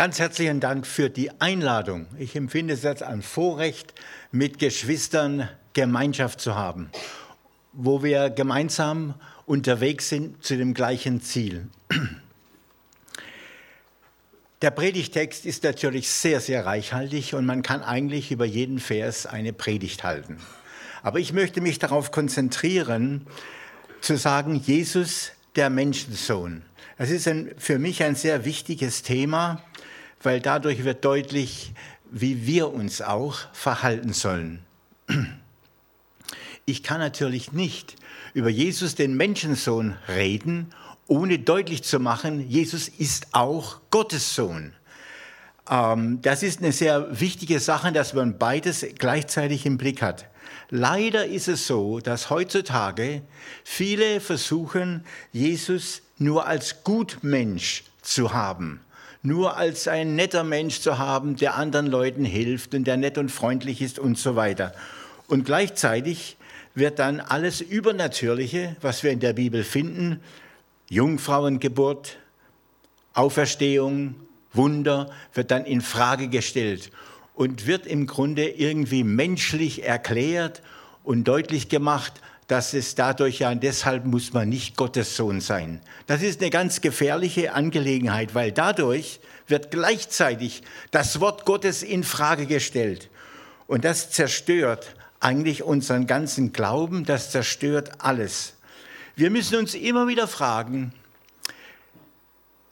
Ganz herzlichen Dank für die Einladung. Ich empfinde es als ein Vorrecht, mit Geschwistern Gemeinschaft zu haben, wo wir gemeinsam unterwegs sind zu dem gleichen Ziel. Der Predigtext ist natürlich sehr, sehr reichhaltig und man kann eigentlich über jeden Vers eine Predigt halten. Aber ich möchte mich darauf konzentrieren, zu sagen, Jesus, der Menschensohn. Das ist ein, für mich ein sehr wichtiges Thema weil dadurch wird deutlich, wie wir uns auch verhalten sollen. Ich kann natürlich nicht über Jesus, den Menschensohn, reden, ohne deutlich zu machen, Jesus ist auch Gottes Sohn. Ähm, das ist eine sehr wichtige Sache, dass man beides gleichzeitig im Blick hat. Leider ist es so, dass heutzutage viele versuchen, Jesus nur als Gutmensch zu haben nur als ein netter Mensch zu haben, der anderen Leuten hilft und der nett und freundlich ist und so weiter. Und gleichzeitig wird dann alles Übernatürliche, was wir in der Bibel finden, Jungfrauengeburt, Auferstehung, Wunder, wird dann in Frage gestellt und wird im Grunde irgendwie menschlich erklärt und deutlich gemacht, dass es dadurch ja, deshalb muss man nicht Gottes Sohn sein. Das ist eine ganz gefährliche Angelegenheit, weil dadurch wird gleichzeitig das Wort Gottes in Frage gestellt. Und das zerstört eigentlich unseren ganzen Glauben, das zerstört alles. Wir müssen uns immer wieder fragen,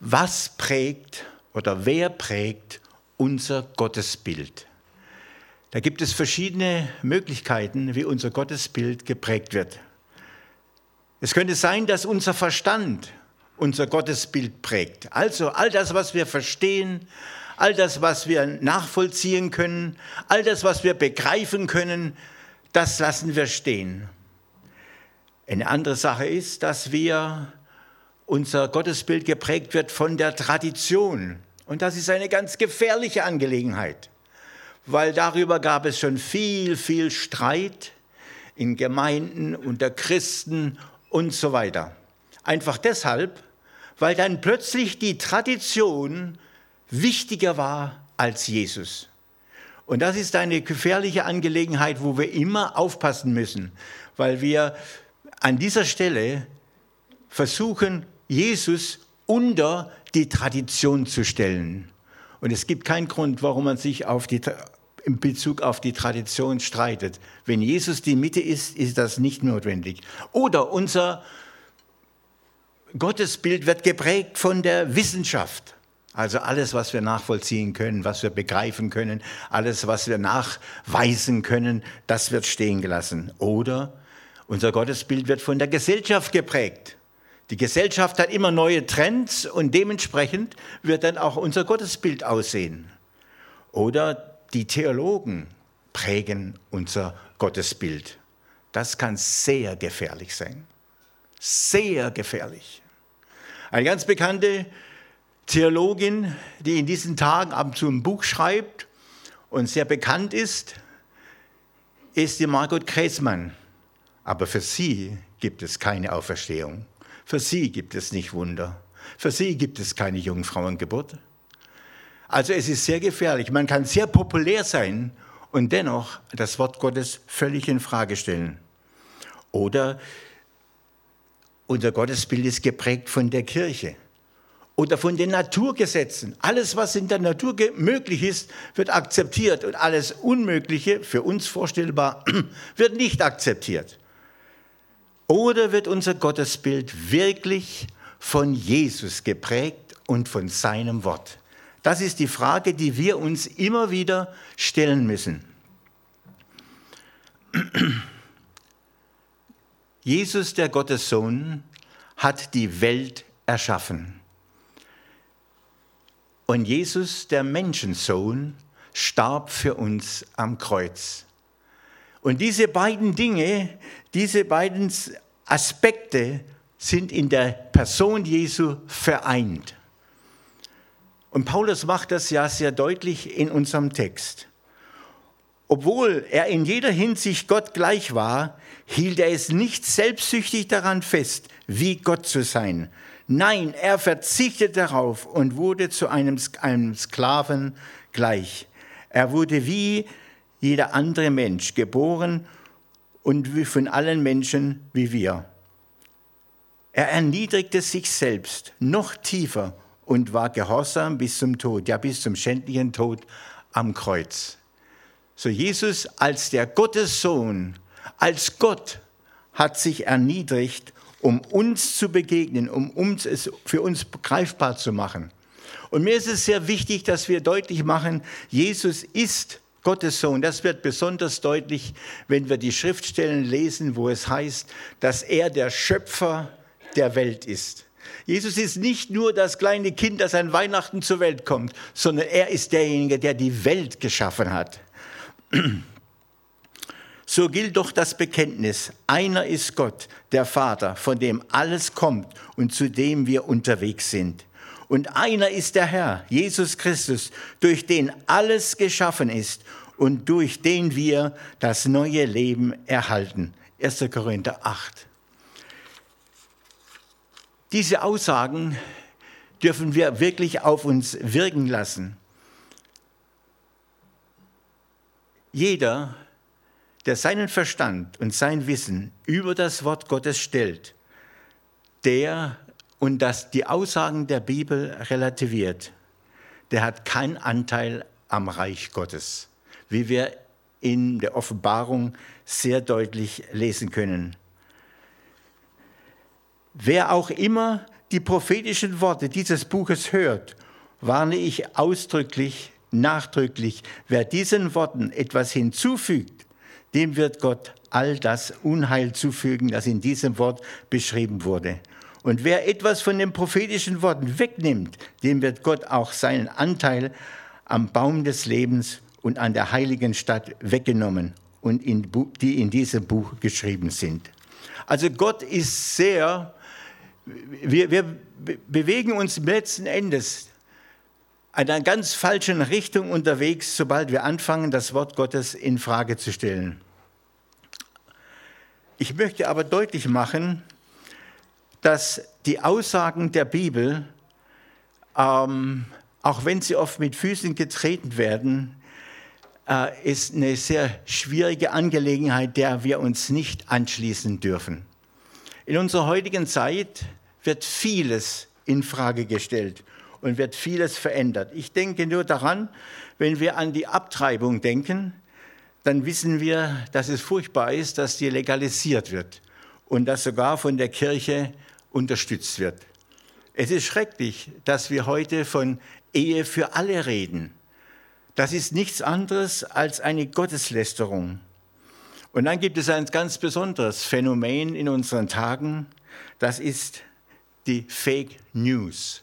was prägt oder wer prägt unser Gottesbild? Da gibt es verschiedene Möglichkeiten, wie unser Gottesbild geprägt wird. Es könnte sein, dass unser Verstand unser Gottesbild prägt. Also all das, was wir verstehen, all das, was wir nachvollziehen können, all das, was wir begreifen können, das lassen wir stehen. Eine andere Sache ist, dass wir unser Gottesbild geprägt wird von der Tradition. Und das ist eine ganz gefährliche Angelegenheit weil darüber gab es schon viel, viel Streit in Gemeinden, unter Christen und so weiter. Einfach deshalb, weil dann plötzlich die Tradition wichtiger war als Jesus. Und das ist eine gefährliche Angelegenheit, wo wir immer aufpassen müssen, weil wir an dieser Stelle versuchen, Jesus unter die Tradition zu stellen. Und es gibt keinen Grund, warum man sich auf die in Bezug auf die Tradition streitet. Wenn Jesus die Mitte ist, ist das nicht notwendig. Oder unser Gottesbild wird geprägt von der Wissenschaft. Also alles, was wir nachvollziehen können, was wir begreifen können, alles, was wir nachweisen können, das wird stehen gelassen. Oder unser Gottesbild wird von der Gesellschaft geprägt. Die Gesellschaft hat immer neue Trends und dementsprechend wird dann auch unser Gottesbild aussehen. Oder die Theologen prägen unser Gottesbild. Das kann sehr gefährlich sein. Sehr gefährlich. Eine ganz bekannte Theologin, die in diesen Tagen ab und zu ein Buch schreibt und sehr bekannt ist, ist die Margot Kreismann. Aber für sie gibt es keine Auferstehung. Für sie gibt es nicht Wunder. Für sie gibt es keine Jungfrauengeburt. Also es ist sehr gefährlich. Man kann sehr populär sein und dennoch das Wort Gottes völlig in Frage stellen. Oder unser Gottesbild ist geprägt von der Kirche oder von den Naturgesetzen. Alles, was in der Natur möglich ist, wird akzeptiert und alles Unmögliche, für uns vorstellbar, wird nicht akzeptiert. Oder wird unser Gottesbild wirklich von Jesus geprägt und von seinem Wort? Das ist die Frage, die wir uns immer wieder stellen müssen. Jesus, der Gottessohn, hat die Welt erschaffen. Und Jesus, der Menschensohn, starb für uns am Kreuz. Und diese beiden Dinge, diese beiden Aspekte sind in der Person Jesu vereint. Und Paulus macht das ja sehr deutlich in unserem Text. Obwohl er in jeder Hinsicht Gott gleich war, hielt er es nicht selbstsüchtig daran fest, wie Gott zu sein. Nein, er verzichtete darauf und wurde zu einem, Sklaven gleich. Er wurde wie jeder andere Mensch geboren und wie von allen Menschen wie wir. Er erniedrigte sich selbst noch tiefer und war gehorsam bis zum Tod, ja bis zum schändlichen Tod am Kreuz. So Jesus als der Gottessohn, als Gott hat sich erniedrigt, um uns zu begegnen, um uns es für uns greifbar zu machen. Und mir ist es sehr wichtig, dass wir deutlich machen, Jesus ist Gottes Sohn. Das wird besonders deutlich, wenn wir die Schriftstellen lesen, wo es heißt, dass er der Schöpfer der Welt ist. Jesus ist nicht nur das kleine Kind, das an Weihnachten zur Welt kommt, sondern er ist derjenige, der die Welt geschaffen hat. So gilt doch das Bekenntnis, einer ist Gott, der Vater, von dem alles kommt und zu dem wir unterwegs sind. Und einer ist der Herr, Jesus Christus, durch den alles geschaffen ist und durch den wir das neue Leben erhalten. 1. Korinther 8. Diese Aussagen dürfen wir wirklich auf uns wirken lassen. Jeder, der seinen Verstand und sein Wissen über das Wort Gottes stellt, der und das die Aussagen der Bibel relativiert, der hat keinen Anteil am Reich Gottes, wie wir in der Offenbarung sehr deutlich lesen können. Wer auch immer die prophetischen Worte dieses Buches hört, warne ich ausdrücklich, nachdrücklich, wer diesen Worten etwas hinzufügt, dem wird Gott all das Unheil zufügen, das in diesem Wort beschrieben wurde. Und wer etwas von den prophetischen Worten wegnimmt, dem wird Gott auch seinen Anteil am Baum des Lebens und an der heiligen Stadt weggenommen und in, die in diesem Buch geschrieben sind. Also Gott ist sehr wir, wir bewegen uns letzten Endes in einer ganz falschen Richtung unterwegs, sobald wir anfangen, das Wort Gottes in Frage zu stellen. Ich möchte aber deutlich machen, dass die Aussagen der Bibel, ähm, auch wenn sie oft mit Füßen getreten werden, äh, ist eine sehr schwierige Angelegenheit, der wir uns nicht anschließen dürfen. In unserer heutigen Zeit wird vieles in Frage gestellt und wird vieles verändert. Ich denke nur daran, wenn wir an die Abtreibung denken, dann wissen wir, dass es furchtbar ist, dass die legalisiert wird und dass sogar von der Kirche unterstützt wird. Es ist schrecklich, dass wir heute von Ehe für alle reden. Das ist nichts anderes als eine Gotteslästerung. Und dann gibt es ein ganz besonderes Phänomen in unseren Tagen, das ist die Fake News.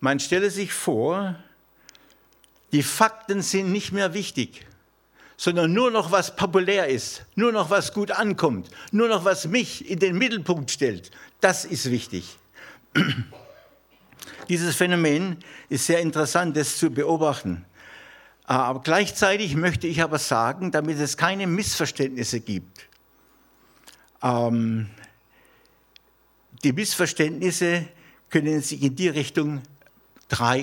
Man stelle sich vor, die Fakten sind nicht mehr wichtig, sondern nur noch was populär ist, nur noch was gut ankommt, nur noch was mich in den Mittelpunkt stellt. Das ist wichtig. Dieses Phänomen ist sehr interessant, das zu beobachten. Aber gleichzeitig möchte ich aber sagen, damit es keine Missverständnisse gibt, ähm, die Missverständnisse können sich in die Richtung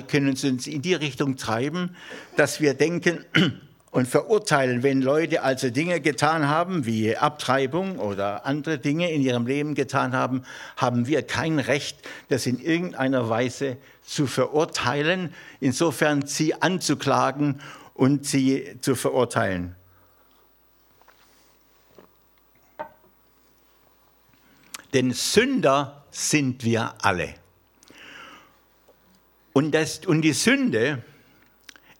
können uns in die Richtung treiben, dass wir denken und verurteilen, wenn Leute also Dinge getan haben, wie Abtreibung oder andere Dinge in ihrem Leben getan haben, haben wir kein Recht, das in irgendeiner Weise zu verurteilen, insofern sie anzuklagen und sie zu verurteilen. Denn Sünder sind wir alle. Und, das, und die Sünde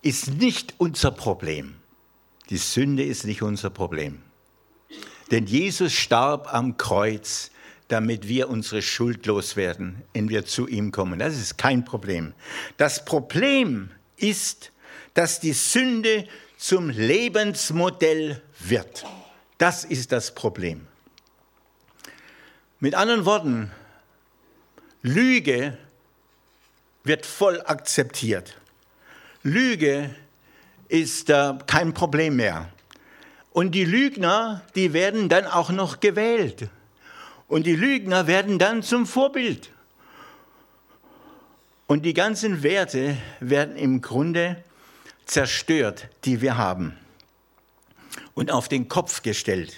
ist nicht unser Problem. Die Sünde ist nicht unser Problem. Denn Jesus starb am Kreuz, damit wir unsere Schuld loswerden, wenn wir zu ihm kommen. Das ist kein Problem. Das Problem ist, dass die Sünde zum Lebensmodell wird. Das ist das Problem. Mit anderen Worten, Lüge wird voll akzeptiert. Lüge ist äh, kein Problem mehr. Und die Lügner, die werden dann auch noch gewählt. Und die Lügner werden dann zum Vorbild. Und die ganzen Werte werden im Grunde zerstört, die wir haben. Und auf den Kopf gestellt.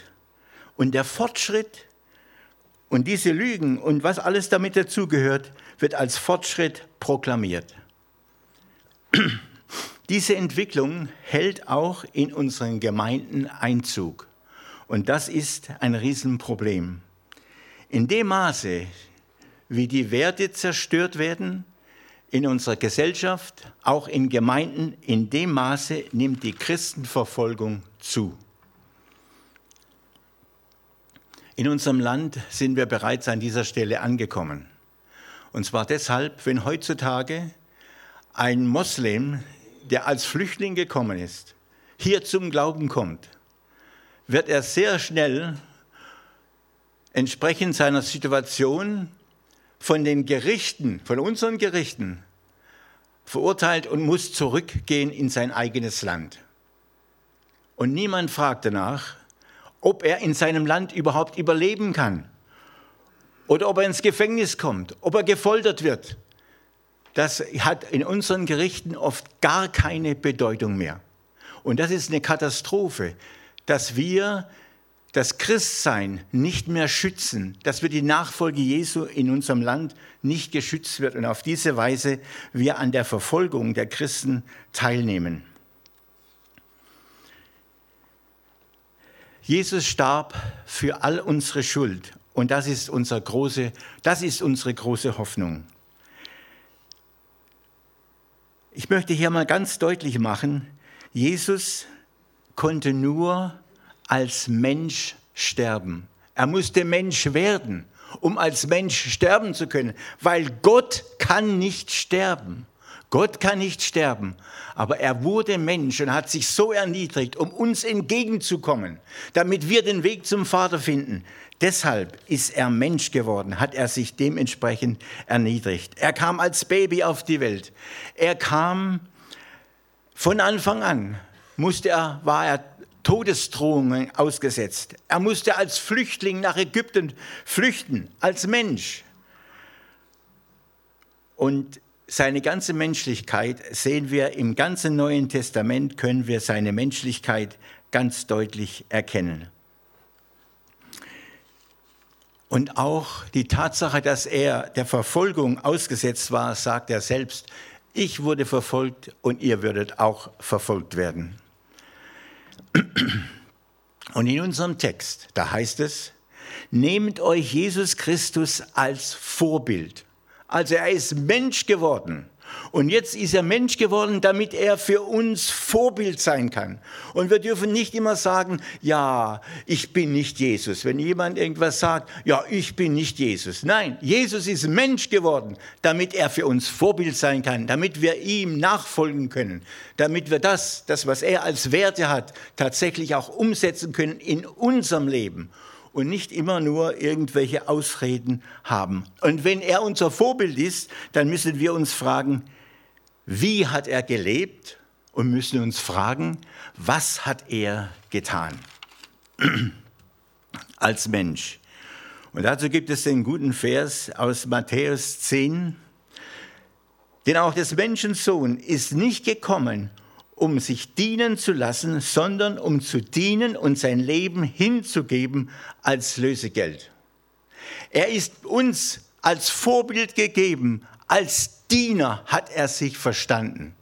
Und der Fortschritt und diese Lügen und was alles damit dazugehört, wird als Fortschritt proklamiert. Diese Entwicklung hält auch in unseren Gemeinden Einzug. Und das ist ein Riesenproblem. In dem Maße, wie die Werte zerstört werden in unserer Gesellschaft, auch in Gemeinden, in dem Maße nimmt die Christenverfolgung zu. In unserem Land sind wir bereits an dieser Stelle angekommen. Und zwar deshalb, wenn heutzutage ein Moslem der als Flüchtling gekommen ist, hier zum Glauben kommt, wird er sehr schnell entsprechend seiner Situation von den Gerichten, von unseren Gerichten, verurteilt und muss zurückgehen in sein eigenes Land. Und niemand fragt danach, ob er in seinem Land überhaupt überleben kann oder ob er ins Gefängnis kommt, ob er gefoltert wird das hat in unseren Gerichten oft gar keine Bedeutung mehr. Und das ist eine Katastrophe, dass wir das Christsein nicht mehr schützen, dass wir die Nachfolge Jesu in unserem Land nicht geschützt wird und auf diese Weise wir an der Verfolgung der Christen teilnehmen. Jesus starb für all unsere Schuld und das ist, unser große, das ist unsere große Hoffnung. Ich möchte hier mal ganz deutlich machen, Jesus konnte nur als Mensch sterben. Er musste Mensch werden, um als Mensch sterben zu können, weil Gott kann nicht sterben. Gott kann nicht sterben, aber er wurde Mensch und hat sich so erniedrigt, um uns entgegenzukommen, damit wir den Weg zum Vater finden. Deshalb ist er Mensch geworden, hat er sich dementsprechend erniedrigt. Er kam als Baby auf die Welt. Er kam von Anfang an, musste er, war er Todesdrohungen ausgesetzt. Er musste als Flüchtling nach Ägypten flüchten, als Mensch. Und seine ganze Menschlichkeit sehen wir im ganzen Neuen Testament, können wir seine Menschlichkeit ganz deutlich erkennen. Und auch die Tatsache, dass er der Verfolgung ausgesetzt war, sagt er selbst, ich wurde verfolgt und ihr würdet auch verfolgt werden. Und in unserem Text, da heißt es, nehmt euch Jesus Christus als Vorbild. Also er ist Mensch geworden. Und jetzt ist er Mensch geworden, damit er für uns Vorbild sein kann. Und wir dürfen nicht immer sagen, ja, ich bin nicht Jesus. Wenn jemand irgendwas sagt, ja, ich bin nicht Jesus. Nein, Jesus ist Mensch geworden, damit er für uns Vorbild sein kann, damit wir ihm nachfolgen können, damit wir das, das, was er als Werte hat, tatsächlich auch umsetzen können in unserem Leben und nicht immer nur irgendwelche Ausreden haben. Und wenn er unser Vorbild ist, dann müssen wir uns fragen, wie hat er gelebt und müssen uns fragen, was hat er getan als Mensch. Und dazu gibt es den guten Vers aus Matthäus 10, denn auch des Menschensohn ist nicht gekommen, um sich dienen zu lassen, sondern um zu dienen und sein Leben hinzugeben als Lösegeld. Er ist uns als Vorbild gegeben, als Diener hat er sich verstanden.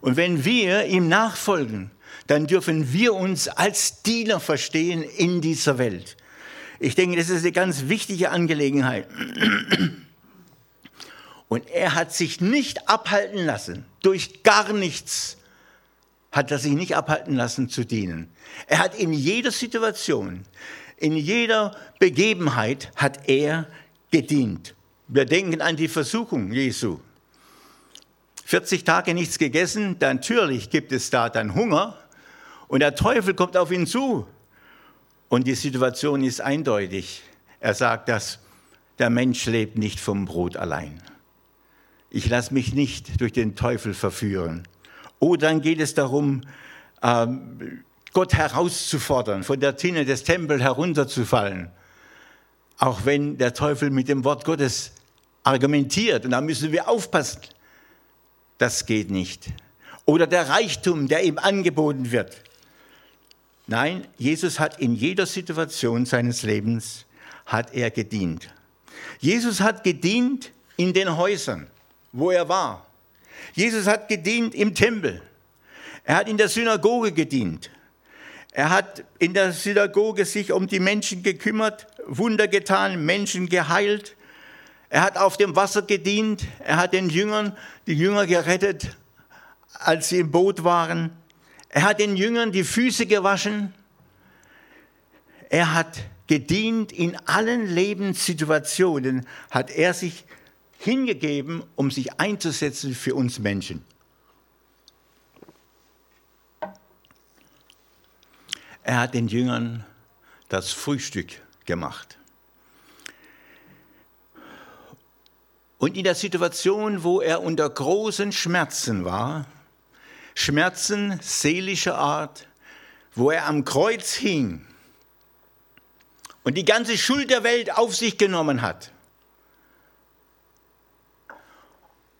Und wenn wir ihm nachfolgen, dann dürfen wir uns als Diener verstehen in dieser Welt. Ich denke, das ist eine ganz wichtige Angelegenheit. Und er hat sich nicht abhalten lassen durch gar nichts, hat er sich nicht abhalten lassen zu dienen. Er hat in jeder Situation, in jeder Begebenheit hat er gedient. Wir denken an die Versuchung Jesu. 40 Tage nichts gegessen, natürlich gibt es da dann Hunger und der Teufel kommt auf ihn zu. Und die Situation ist eindeutig. Er sagt, dass der Mensch lebt nicht vom Brot allein. Ich lasse mich nicht durch den Teufel verführen. Oh, dann geht es darum, ähm, Gott herauszufordern, von der Tinne des Tempels herunterzufallen. Auch wenn der Teufel mit dem Wort Gottes argumentiert. Und da müssen wir aufpassen. Das geht nicht. Oder der Reichtum, der ihm angeboten wird. Nein, Jesus hat in jeder Situation seines Lebens hat er gedient. Jesus hat gedient in den Häusern, wo er war. Jesus hat gedient im Tempel. Er hat in der Synagoge gedient. Er hat in der Synagoge sich um die Menschen gekümmert, Wunder getan, Menschen geheilt. Er hat auf dem Wasser gedient. Er hat den Jüngern, die Jünger gerettet, als sie im Boot waren. Er hat den Jüngern die Füße gewaschen. Er hat gedient in allen Lebenssituationen, hat er sich hingegeben, um sich einzusetzen für uns Menschen. Er hat den Jüngern das Frühstück gemacht. Und in der Situation, wo er unter großen Schmerzen war, Schmerzen seelischer Art, wo er am Kreuz hing und die ganze Schuld der Welt auf sich genommen hat,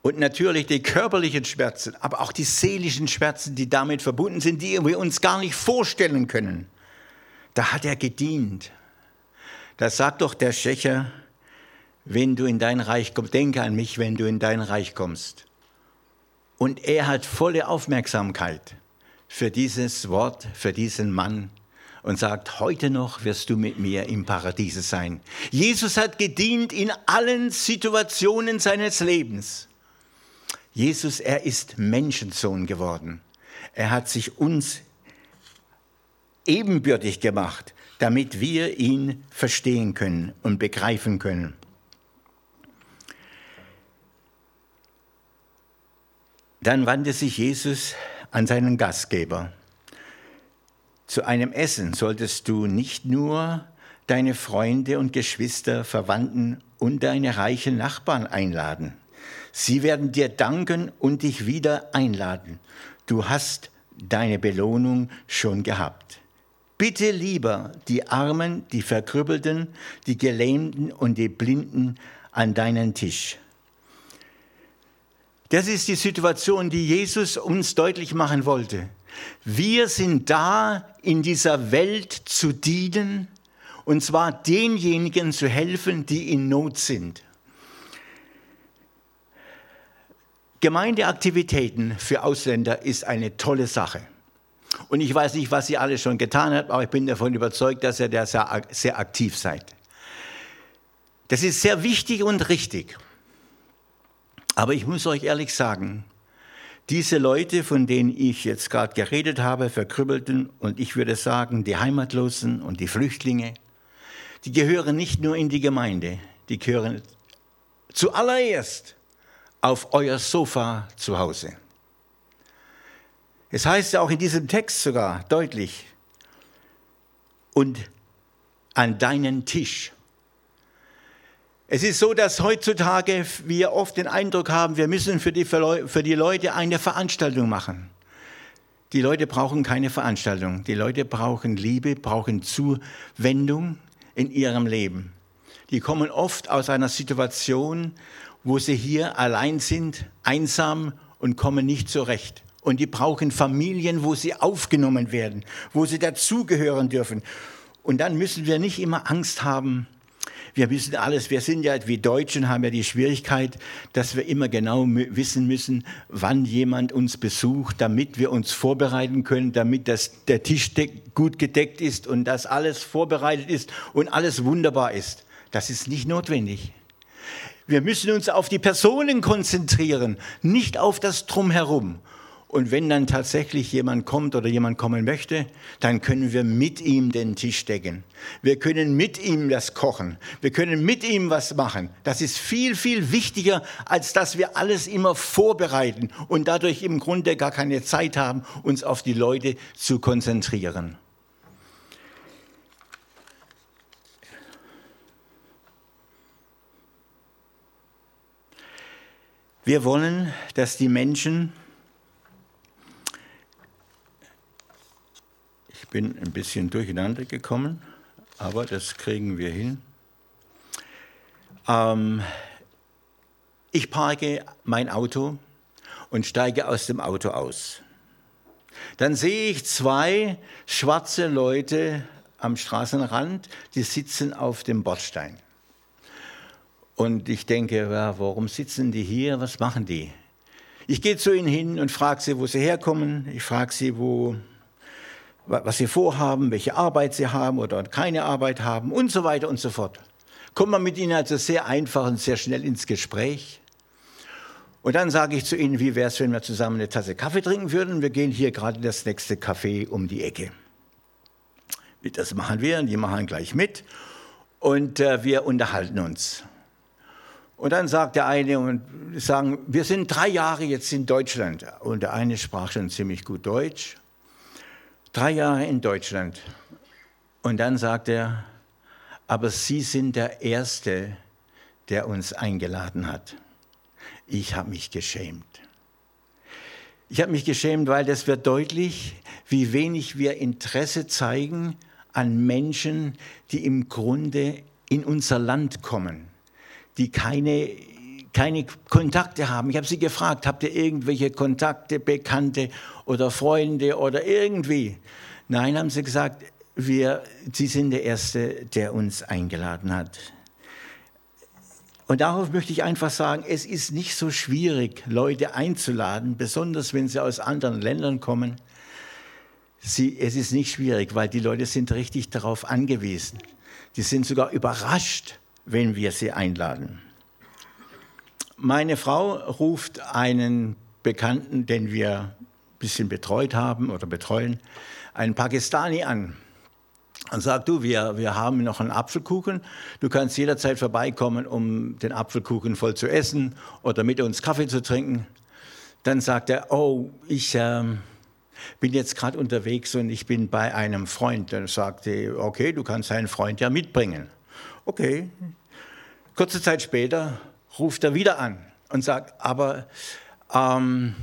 Und natürlich die körperlichen Schmerzen, aber auch die seelischen Schmerzen, die damit verbunden sind, die wir uns gar nicht vorstellen können. Da hat er gedient. Da sagt doch der Schächer, wenn du in dein Reich kommst, denke an mich, wenn du in dein Reich kommst. Und er hat volle Aufmerksamkeit für dieses Wort, für diesen Mann und sagt, heute noch wirst du mit mir im Paradiese sein. Jesus hat gedient in allen Situationen seines Lebens. Jesus, er ist Menschensohn geworden. Er hat sich uns ebenbürtig gemacht, damit wir ihn verstehen können und begreifen können. Dann wandte sich Jesus an seinen Gastgeber. Zu einem Essen solltest du nicht nur deine Freunde und Geschwister, Verwandten und deine reichen Nachbarn einladen. Sie werden dir danken und dich wieder einladen. Du hast deine Belohnung schon gehabt. Bitte lieber die Armen, die Verkrüppelten, die Gelähmten und die Blinden an deinen Tisch. Das ist die Situation, die Jesus uns deutlich machen wollte. Wir sind da, in dieser Welt zu dienen, und zwar denjenigen zu helfen, die in Not sind. Gemeindeaktivitäten für Ausländer ist eine tolle Sache. Und ich weiß nicht, was ihr alle schon getan habt, aber ich bin davon überzeugt, dass ihr da sehr, sehr aktiv seid. Das ist sehr wichtig und richtig. Aber ich muss euch ehrlich sagen, diese Leute, von denen ich jetzt gerade geredet habe, Verkrüppelten und ich würde sagen, die Heimatlosen und die Flüchtlinge, die gehören nicht nur in die Gemeinde, die gehören zuallererst auf euer Sofa zu Hause. Es heißt ja auch in diesem Text sogar deutlich, und an deinen Tisch. Es ist so, dass heutzutage wir oft den Eindruck haben, wir müssen für die, für die Leute eine Veranstaltung machen. Die Leute brauchen keine Veranstaltung. Die Leute brauchen Liebe, brauchen Zuwendung in ihrem Leben. Die kommen oft aus einer Situation, wo sie hier allein sind, einsam und kommen nicht zurecht. Und die brauchen Familien, wo sie aufgenommen werden, wo sie dazugehören dürfen. Und dann müssen wir nicht immer Angst haben. Wir wissen alles, wir sind ja wie Deutschen, haben ja die Schwierigkeit, dass wir immer genau wissen müssen, wann jemand uns besucht, damit wir uns vorbereiten können, damit das, der Tisch gut gedeckt ist und dass alles vorbereitet ist und alles wunderbar ist. Das ist nicht notwendig. Wir müssen uns auf die Personen konzentrieren, nicht auf das Drumherum. Und wenn dann tatsächlich jemand kommt oder jemand kommen möchte, dann können wir mit ihm den Tisch decken. Wir können mit ihm das kochen. Wir können mit ihm was machen. Das ist viel, viel wichtiger, als dass wir alles immer vorbereiten und dadurch im Grunde gar keine Zeit haben, uns auf die Leute zu konzentrieren. Wir wollen, dass die Menschen, ich bin ein bisschen durcheinander gekommen, aber das kriegen wir hin. Ähm, ich parke mein Auto und steige aus dem Auto aus. Dann sehe ich zwei schwarze Leute am Straßenrand, die sitzen auf dem Bordstein. Und ich denke, ja, warum sitzen die hier? Was machen die? Ich gehe zu ihnen hin und frage sie, wo sie herkommen. Ich frage sie, wo, was sie vorhaben, welche Arbeit sie haben oder keine Arbeit haben und so weiter und so fort. Kommt man mit ihnen also sehr einfach und sehr schnell ins Gespräch. Und dann sage ich zu ihnen, wie wäre es, wenn wir zusammen eine Tasse Kaffee trinken würden? Wir gehen hier gerade das nächste Café um die Ecke. Das machen wir und die machen gleich mit und äh, wir unterhalten uns. Und dann sagt der eine und sagen, wir sind drei Jahre jetzt in Deutschland. Und der eine sprach schon ziemlich gut Deutsch. Drei Jahre in Deutschland. Und dann sagt er, aber Sie sind der Erste, der uns eingeladen hat. Ich habe mich geschämt. Ich habe mich geschämt, weil das wird deutlich, wie wenig wir Interesse zeigen an Menschen, die im Grunde in unser Land kommen, die keine, keine Kontakte haben. Ich habe sie gefragt, habt ihr irgendwelche Kontakte, Bekannte oder Freunde oder irgendwie? Nein, haben sie gesagt, wir, sie sind der Erste, der uns eingeladen hat. Und darauf möchte ich einfach sagen, es ist nicht so schwierig, Leute einzuladen, besonders wenn sie aus anderen Ländern kommen. Sie, es ist nicht schwierig, weil die Leute sind richtig darauf angewiesen. Die sind sogar überrascht, wenn wir sie einladen. Meine Frau ruft einen Bekannten, den wir ein bisschen betreut haben oder betreuen, einen Pakistani an und sagt, du, wir, wir haben noch einen Apfelkuchen, du kannst jederzeit vorbeikommen, um den Apfelkuchen voll zu essen oder mit uns Kaffee zu trinken. Dann sagt er, oh, ich äh, bin jetzt gerade unterwegs und ich bin bei einem Freund. Dann sagte er, okay, du kannst deinen Freund ja mitbringen. Okay. Kurze Zeit später ruft er wieder an und sagt, aber ähm,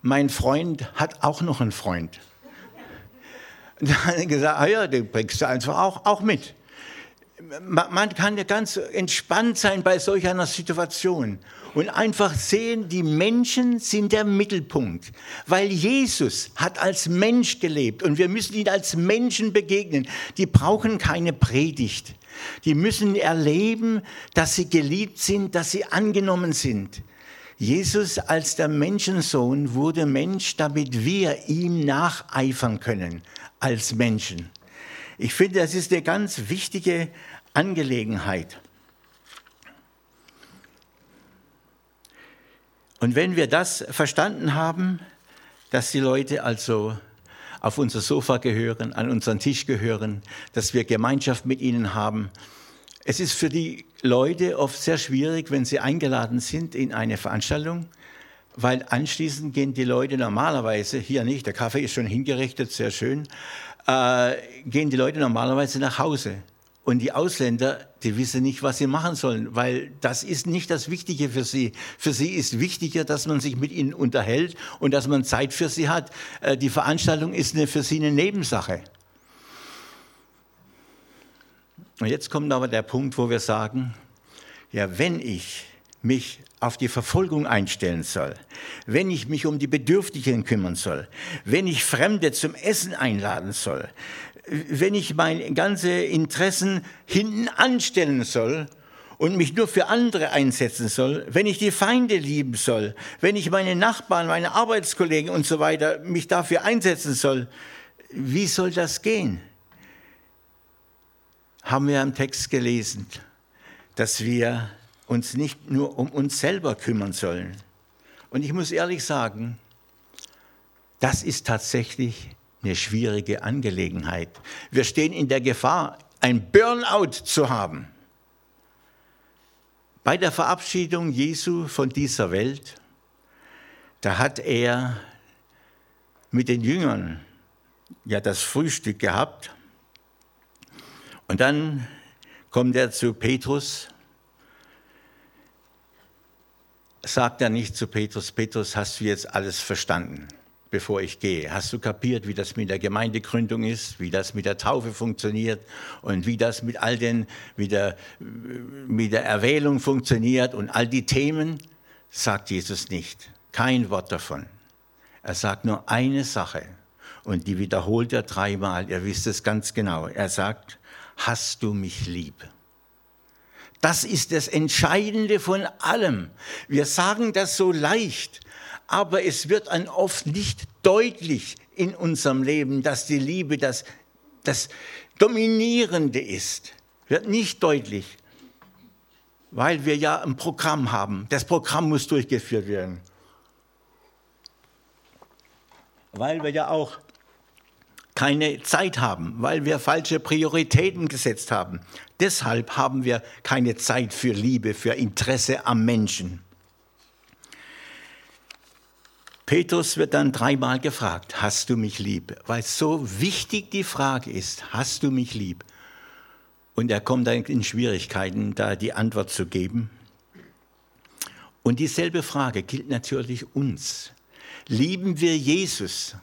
mein Freund hat auch noch einen Freund. dann hat er gesagt, ah ja, den bringst du einfach auch, auch mit. Man kann ja ganz entspannt sein bei solch einer Situation und einfach sehen, die Menschen sind der Mittelpunkt, weil Jesus hat als Mensch gelebt und wir müssen ihn als Menschen begegnen. Die brauchen keine Predigt. Die müssen erleben, dass sie geliebt sind, dass sie angenommen sind. Jesus als der Menschensohn wurde Mensch, damit wir ihm nacheifern können als Menschen. Ich finde, das ist eine ganz wichtige Angelegenheit. Und wenn wir das verstanden haben, dass die Leute also auf unser Sofa gehören, an unseren Tisch gehören, dass wir Gemeinschaft mit ihnen haben, es ist für die Leute oft sehr schwierig, wenn sie eingeladen sind in eine Veranstaltung, weil anschließend gehen die Leute normalerweise, hier nicht, der Kaffee ist schon hingerichtet, sehr schön, äh, gehen die Leute normalerweise nach Hause. Und die Ausländer, die wissen nicht, was sie machen sollen, weil das ist nicht das Wichtige für sie. Für sie ist wichtiger, dass man sich mit ihnen unterhält und dass man Zeit für sie hat. Äh, die Veranstaltung ist eine, für sie eine Nebensache. Und jetzt kommt aber der Punkt, wo wir sagen, ja, wenn ich mich auf die Verfolgung einstellen soll, wenn ich mich um die Bedürftigen kümmern soll, wenn ich Fremde zum Essen einladen soll, wenn ich meine ganze Interessen hinten anstellen soll und mich nur für andere einsetzen soll, wenn ich die Feinde lieben soll, wenn ich meine Nachbarn, meine Arbeitskollegen und so weiter mich dafür einsetzen soll, wie soll das gehen? Haben wir im Text gelesen, dass wir uns nicht nur um uns selber kümmern sollen. Und ich muss ehrlich sagen, das ist tatsächlich eine schwierige Angelegenheit. Wir stehen in der Gefahr, ein Burnout zu haben. Bei der Verabschiedung Jesu von dieser Welt, da hat er mit den Jüngern ja das Frühstück gehabt. Und dann kommt er zu Petrus sagt er nicht zu Petrus, Petrus, hast du jetzt alles verstanden? Bevor ich gehe. Hast du kapiert, wie das mit der Gemeindegründung ist, wie das mit der Taufe funktioniert und wie das mit all den, mit der, mit der Erwählung funktioniert und all die Themen? Sagt Jesus nicht. Kein Wort davon. Er sagt nur eine Sache und die wiederholt er dreimal. Ihr wisst es ganz genau. Er sagt, hast du mich lieb? Das ist das Entscheidende von allem. Wir sagen das so leicht, aber es wird an oft nicht deutlich in unserem Leben, dass die Liebe das, das Dominierende ist. Wird nicht deutlich, weil wir ja ein Programm haben. Das Programm muss durchgeführt werden. Weil wir ja auch keine Zeit haben, weil wir falsche Prioritäten gesetzt haben. Deshalb haben wir keine Zeit für Liebe, für Interesse am Menschen. Petrus wird dann dreimal gefragt, hast du mich lieb? Weil so wichtig die Frage ist, hast du mich lieb? Und er kommt dann in Schwierigkeiten, da die Antwort zu geben. Und dieselbe Frage gilt natürlich uns. Lieben wir Jesus?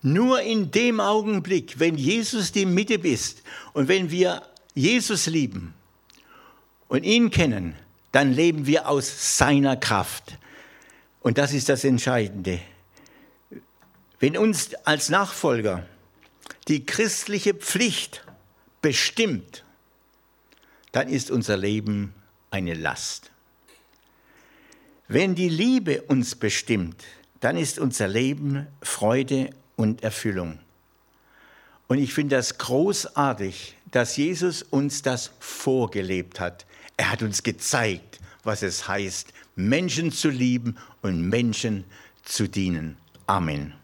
Nur in dem Augenblick, wenn Jesus die Mitte ist und wenn wir Jesus lieben und ihn kennen, dann leben wir aus seiner Kraft. Und das ist das Entscheidende. Wenn uns als Nachfolger die christliche Pflicht bestimmt, dann ist unser Leben eine Last. Wenn die Liebe uns bestimmt, dann ist unser Leben Freude und Erfüllung. Und ich finde das großartig, dass Jesus uns das vorgelebt hat. Er hat uns gezeigt, was es heißt, Menschen zu lieben und Menschen zu dienen. Amen.